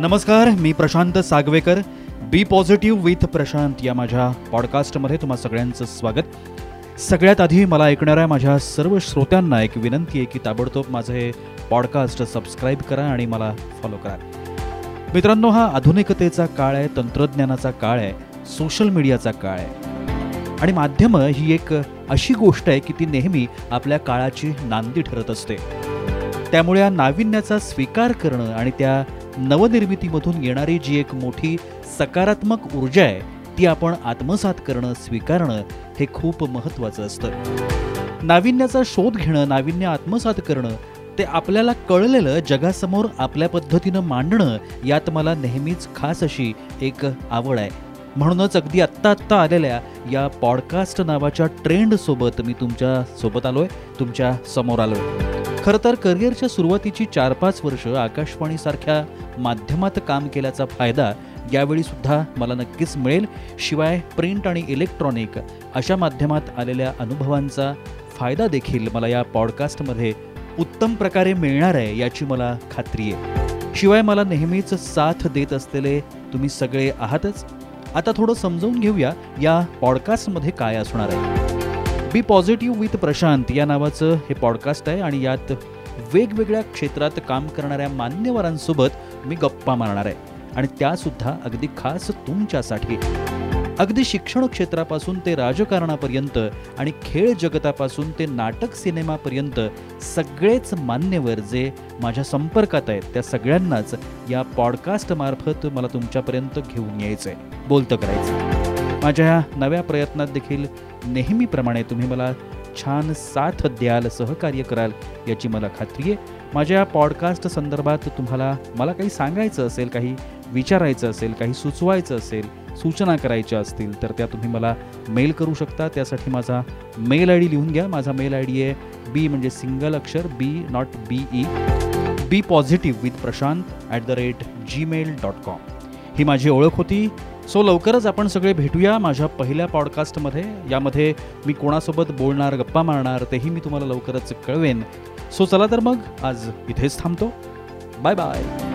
नमस्कार मी Prashant Sagvekar. B positive with Prashant या माझ्या पॉडकास्टमध्ये तुम्हा सगळ्यांचं स्वागत. सगळ्यात आधी मला ऐकणाऱ्या माझ्या सर्व श्रोत्यांना एक विनंती आहे की ताबडतोब माझं हे पॉडकास्ट सबस्क्राईब करा आणि मला फॉलो करा. मित्रांनो हा आधुनिकतेचा काळ आहे तंत्रज्ञानाचा काळ आहे सोशल मीडियाचा काळ आहे. आणि माध्यमं ही एक अशी गोष्ट आहे की ती नेहमी आपल्या काळाची नांदी ठरत असते. त्यामुळे या नाविन्याचा स्वीकार करणं आणि त्या नवनिर्मितीमधून येणारी जी एक मोठी सकारात्मक ऊर्जा आहे ती आपण आत्मसात करणं स्वीकारणं हे खूप महत्त्वाचं असतं. नाविन्याचा शोध घेणं नाविन्य आत्मसात करणं ते आपल्याला कळलेलं जगासमोर आपल्या पद्धतीनं मांडणं यात मला नेहमीच खास अशी एक आवड आहे. म्हणूनच अगदी आत्ता आत्ता आलेल्या या पॉडकास्ट नावाच्या ट्रेंडसोबत मी तुमच्यासोबत आलोय तुमच्यासमोर आलोय. खरं तर करिअरच्या सुरुवातीची चार पाच वर्ष आकाशवाणीसारख्या माध्यमात काम केल्याचा फायदा यावेळी सुद्धा मला नक्कीच मिळेल. शिवाय प्रिंट आणि इलेक्ट्रॉनिक अशा माध्यमात आलेल्या अनुभवांचा फायदा देखील मला या पॉडकास्टमध्ये उत्तम प्रकारे मिळणार आहे याची मला खात्री आहे. शिवाय मला नेहमीच साथ देत असलेले तुम्ही सगळे आहातच. आता थोडं समजावून घेऊया या पॉडकास्टमध्ये काय असणार आहे. बी पॉझिटिव्ह विथ प्रशांत या नावाचं हे पॉडकास्ट आहे आणि यात वेगवेगळ्या क्षेत्रात काम करणाऱ्या मान्यवरांसोबत मी गप्पा मारणार आहे. आणि त्यासुद्धा अगदी खास तुमच्यासाठी. अगदी शिक्षण क्षेत्रापासून ते राजकारणापर्यंत आणि खेळ जगतापासून ते नाटक सिनेमापर्यंत सगळेच मान्यवर जे माझ्या संपर्कात आहेत त्या सगळ्यांनाच या पॉडकास्टमार्फत मला तुमच्यापर्यंत घेऊन यायचं आहे बोलतं करायचं. माझ्या ह्या नव्या प्रयत्नात देखील नेहमीप्रमाणे तुम्ही मला छान साथ द्याल सहकार्य कराल याची मला खात्री आहे. माझ्या या पॉडकास्ट संदर्भात तुम्हाला मला काही सांगायचं असेल काही विचारायचं असेल काही सुचवायचं असेल सूचना करायच्या असतील तर त्या तुम्ही मला मेल करू शकता. त्यासाठी माझा मेल आय डी लिहून घ्या. माझा मेल आय डी आहे बी म्हणजे सिंगल अक्षर B not B E B positive with Prashant at the rate Gmail dot com. ही माझी ओळख होती. सो लवकरच आपण सगळे भेटूया माझ्या पहिल्या पॉडकास्टमध्ये यामध्ये मी कोणासोबत बोलणार गप्पा मारणार तेही मी तुम्हाला लवकरच कळवेन. सो चला तर मग आज इथेच थांबतो. Bye bye